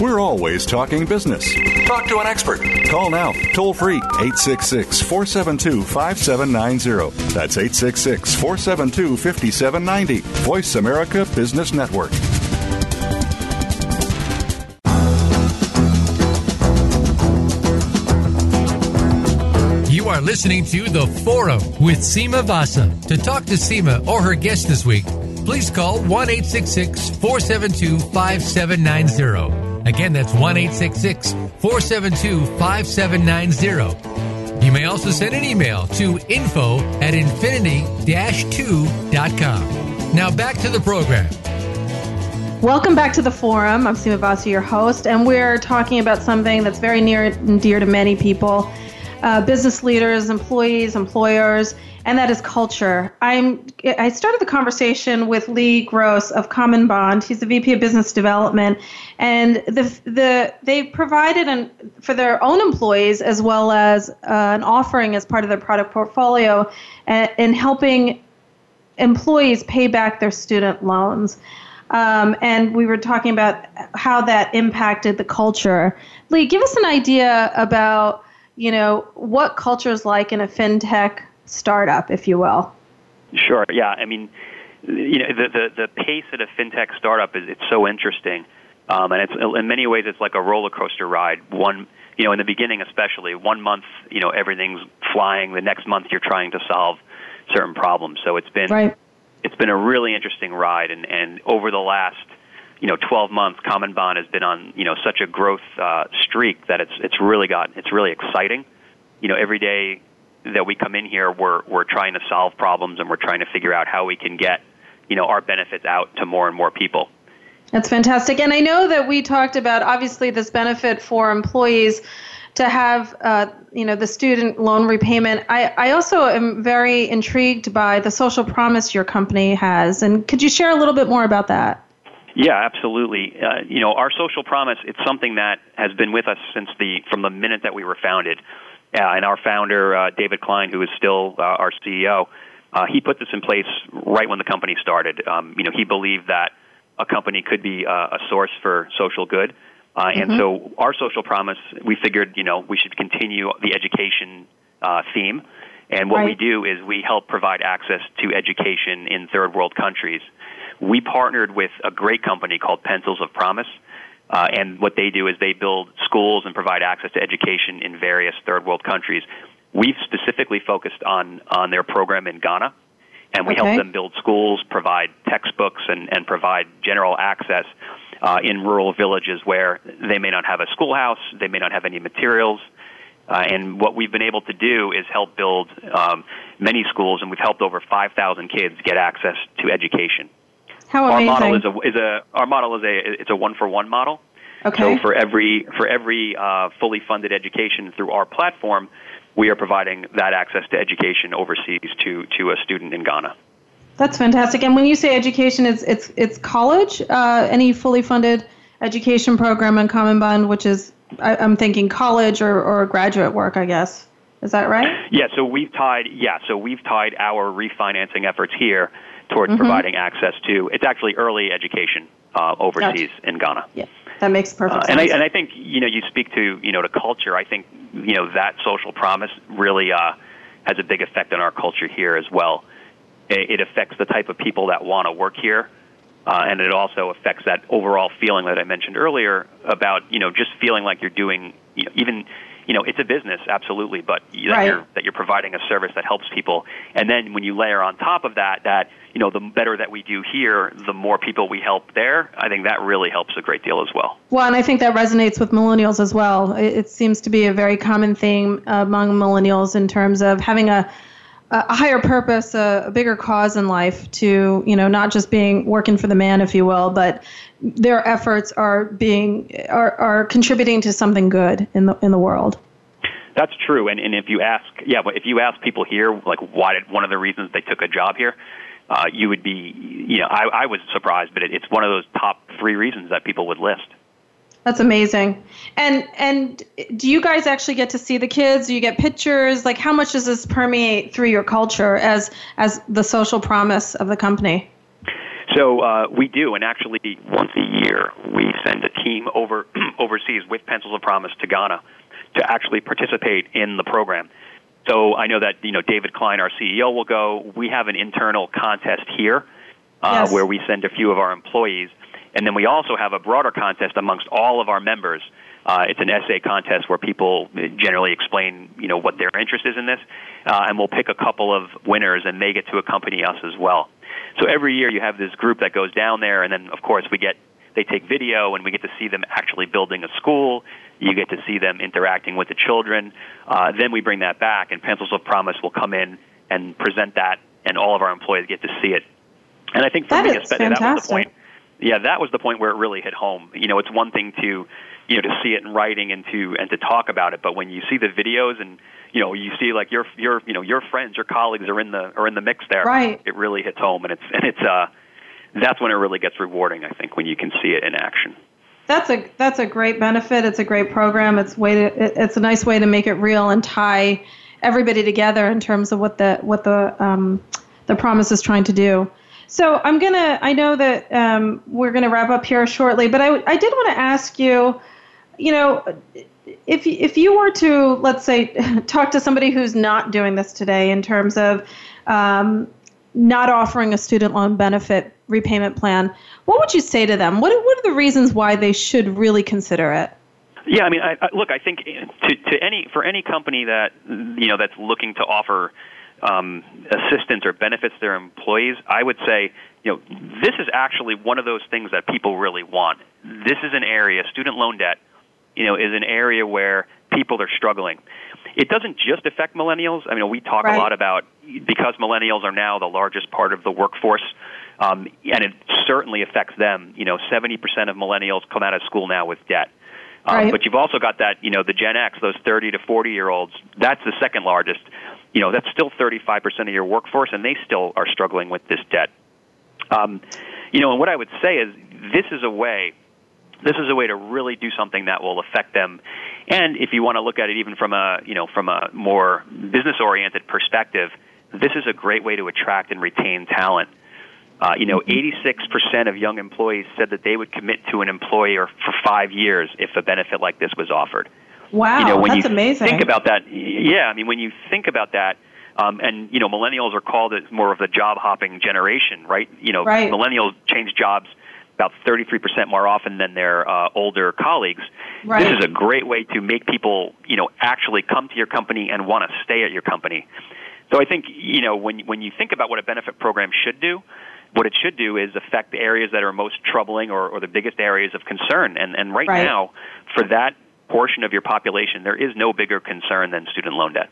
We're always talking business. Talk to an expert. Call now, toll free, 866 472 5790. That's 866 472 5790. Voice America Business Network. You are listening to The Forum with Sima Vasa. To talk to Sima or her guest this week, please call 1 472 5790. Again, that's 1 472 5790. You may also send an email to info at infinity 2.com. Now back to the program. Welcome back to the forum. I'm Sima Vasa, your host, and we're talking about something that's very near and dear to many people uh, business leaders, employees, employers, and that is culture. I'm I started the conversation with Leigh Gross of CommonBond. He's the VP of Business Development, and the the they provided an for their own employees as well as uh, an offering as part of their product portfolio, uh, in helping employees pay back their student loans. Um, and we were talking about how that impacted the culture. Leigh, give us an idea about you know, what culture is like in a fintech startup, if you will. Sure. Yeah. I mean, you know, the the, the pace at a fintech startup is it's so interesting, um, and it's in many ways it's like a roller coaster ride. One, you know, in the beginning especially, one month, you know, everything's flying. The next month, you're trying to solve certain problems. So it's been right. it's been a really interesting ride, and and over the last you know 12 months CommonBond has been on you know such a growth uh, streak that it's it's really got it's really exciting you know every day that we come in here we're we're trying to solve problems and we're trying to figure out how we can get you know our benefits out to more and more people. That's fantastic. And i know that we talked about obviously this benefit for employees to have uh, you know the student loan repayment. I, I also am very intrigued by the social promise your company has. And could you share a little bit more about that? Yeah, absolutely. Uh, you know, our social promise, it's something that has been with us since the from the minute that we were founded. Uh, and our founder, uh, David Klein, who is still uh, our CEO, uh, he put this in place right when the company started. Um, you know, he believed that a company could be uh, a source for social good. Uh, mm-hmm. And so our social promise, we figured, you know, we should continue the education uh, theme. And what right. we do is we help provide access to education in third world countries we partnered with a great company called Pencils of Promise. Uh, and what they do is they build schools and provide access to education in various third world countries. We've specifically focused on, on their program in Ghana, and we okay. help them build schools, provide textbooks, and, and provide general access uh, in rural villages where they may not have a schoolhouse, they may not have any materials. Uh, and what we've been able to do is help build um, many schools, and we've helped over 5,000 kids get access to education. How amazing. Our model is a, is a our model is a it's a one for one model. Okay. So for every for every uh, fully funded education through our platform, we are providing that access to education overseas to to a student in Ghana. That's fantastic. And when you say education, it's it's it's college. Uh, any fully funded education program in Common Bond, which is I, am thinking college or, or graduate work, I guess. Is that right? Yeah. So we've tied. Yeah. So we've tied our refinancing efforts here towards mm-hmm. providing access to. It's actually early education uh, overseas gotcha. in Ghana. Yeah. That makes perfect uh, and sense. I, and I think you know you speak to you know to culture. I think you know that social promise really uh, has a big effect on our culture here as well. It, it affects the type of people that want to work here. Uh, and it also affects that overall feeling that I mentioned earlier about you know just feeling like you're doing you know, even you know it's a business absolutely, but that right. you're that you're providing a service that helps people. And then when you layer on top of that that you know the better that we do here, the more people we help there. I think that really helps a great deal as well. Well, and I think that resonates with millennials as well. It, it seems to be a very common theme among millennials in terms of having a a higher purpose, a, a, bigger cause in life to, you know, not just being working for the man, if you will, but their efforts are being are, are contributing to something good in the in the world. That's true, and and if you ask, yeah, but if you ask people here, like why did one of the reasons they took a job here, uh, you would be, you know, I, I was surprised, but it, it's one of those top three reasons that people would list. That's amazing. And and do you guys actually get to see the kids? Do you get pictures? Like how much does this permeate through your culture as as the social promise of the company? So uh, we do, and actually once a year we send a team over *clears throat* overseas with Pencils of Promise to Ghana to actually participate in the program. So I know that you know David Klein, our CEO, will go. We have an internal contest here uh, yes. where we send a few of our employees and then we also have a broader contest amongst all of our members. Uh, it's an essay contest where people generally explain, you know, what their interest is in this, uh, and we'll pick a couple of winners, and they get to accompany us as well. So every year you have this group that goes down there, and then of course we get they take video, and we get to see them actually building a school. You get to see them interacting with the children. Uh, then we bring that back, and Pencils of Promise will come in and present that, and all of our employees get to see it. And I think for that me, especially, that was the point yeah, that was the point where it really hit home. You know, it's one thing to, you know, to see it in writing and to and to talk about it, but when you see the videos and you know you see like your your you know your friends, your colleagues are in the are in the mix there. Right. It really hits home, and it's and it's uh, that's when it really gets rewarding. I think when you can see it in action. That's a that's a great benefit. It's a great program. It's way to, it's a nice way to make it real and tie everybody together in terms of what the what the um, the promise is trying to do. So I'm gonna. I know that um, we're gonna wrap up here shortly, but I, I did want to ask you. You know, if if you were to let's say *laughs* talk to somebody who's not doing this today in terms of um, not offering a student loan benefit repayment plan, what would you say to them? What what are the reasons why they should really consider it? Yeah, I mean, I, I, look, I think to, to any for any company that you know that's looking to offer um, assistance or benefits to their employees, I would say, you know, this is actually one of those things that people really want. This is an area, student loan debt, you know, is an area where people are struggling. It doesn't just affect millennials. I mean, we talk right. a lot about because millennials are now the largest part of the workforce, um, and it certainly affects them. You know, 70% of millennials come out of school now with debt. Um, right. But you've also got that, you know, the Gen X, those 30 to 40 year olds. That's the second largest you know, that's still 35% of your workforce, and they still are struggling with this debt. Um, you know, and what I would say is this is a way this is a way to really do something that will affect them. And if you want to look at it even from a you know from a more business oriented perspective, this is a great way to attract and retain talent. Uh, you know, 86% of young employees said that they would commit to an employer for five years if a benefit like this was offered. Wow, you know, when that's you amazing. Think about that. Yeah, I mean, when you think about that, um, and you know, millennials are called more of the job hopping generation, right? You know, right. millennials change jobs about 33% more often than their uh, older colleagues. Right. This is a great way to make people, you know, actually come to your company and want to stay at your company. So I think, you know, when when you think about what a benefit program should do, what it should do is affect the areas that are most troubling or, or the biggest areas of concern. And and right, right. now, for that portion of your population, there is no bigger concern than student loan debt.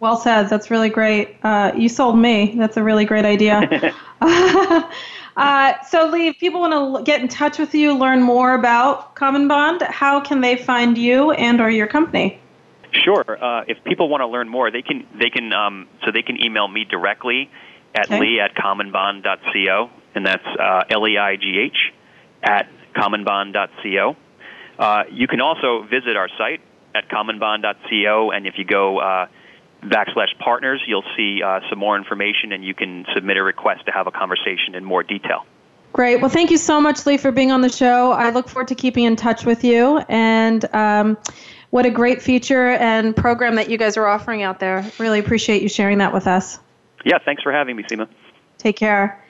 Well said. That's really great. Uh, you sold me. That's a really great idea. *laughs* *laughs* uh, so, Leigh, if people want to get in touch with you, learn more about CommonBond, how can they find you and or your company? Sure. Uh, if people want to learn more, they can they can um, so they can email me directly at okay. leigh at commonbond.co, and that's uh, L E I G H at commonbond.co. Uh, you can also visit our site at commonbond.co, and if you go uh, backslash partners, you'll see uh, some more information, and you can submit a request to have a conversation in more detail. Great. Well, thank you so much, Leigh, for being on the show. I look forward to keeping in touch with you. And um, what a great feature and program that you guys are offering out there. Really appreciate you sharing that with us. Yeah, thanks for having me, Sima. Take care.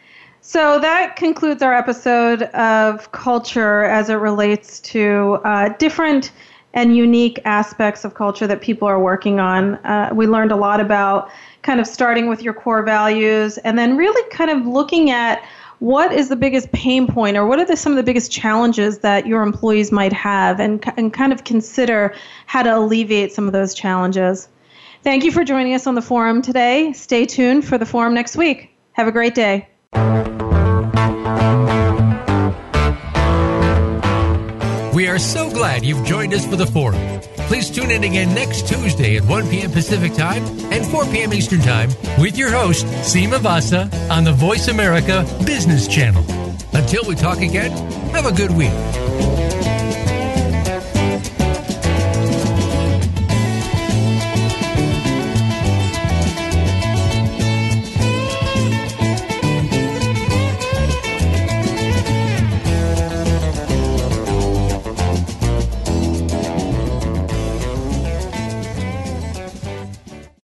So that concludes our episode of culture as it relates to uh, different and unique aspects of culture that people are working on. Uh, we learned a lot about kind of starting with your core values and then really kind of looking at what is the biggest pain point or what are the, some of the biggest challenges that your employees might have and, and kind of consider how to alleviate some of those challenges. Thank you for joining us on the forum today. Stay tuned for the forum next week. Have a great day. We are so glad you've joined us for the forum. Please tune in again next Tuesday at 1 p.m. Pacific Time and 4 p.m. Eastern Time with your host, Sima Vasa, on the Voice America Business Channel. Until we talk again, have a good week.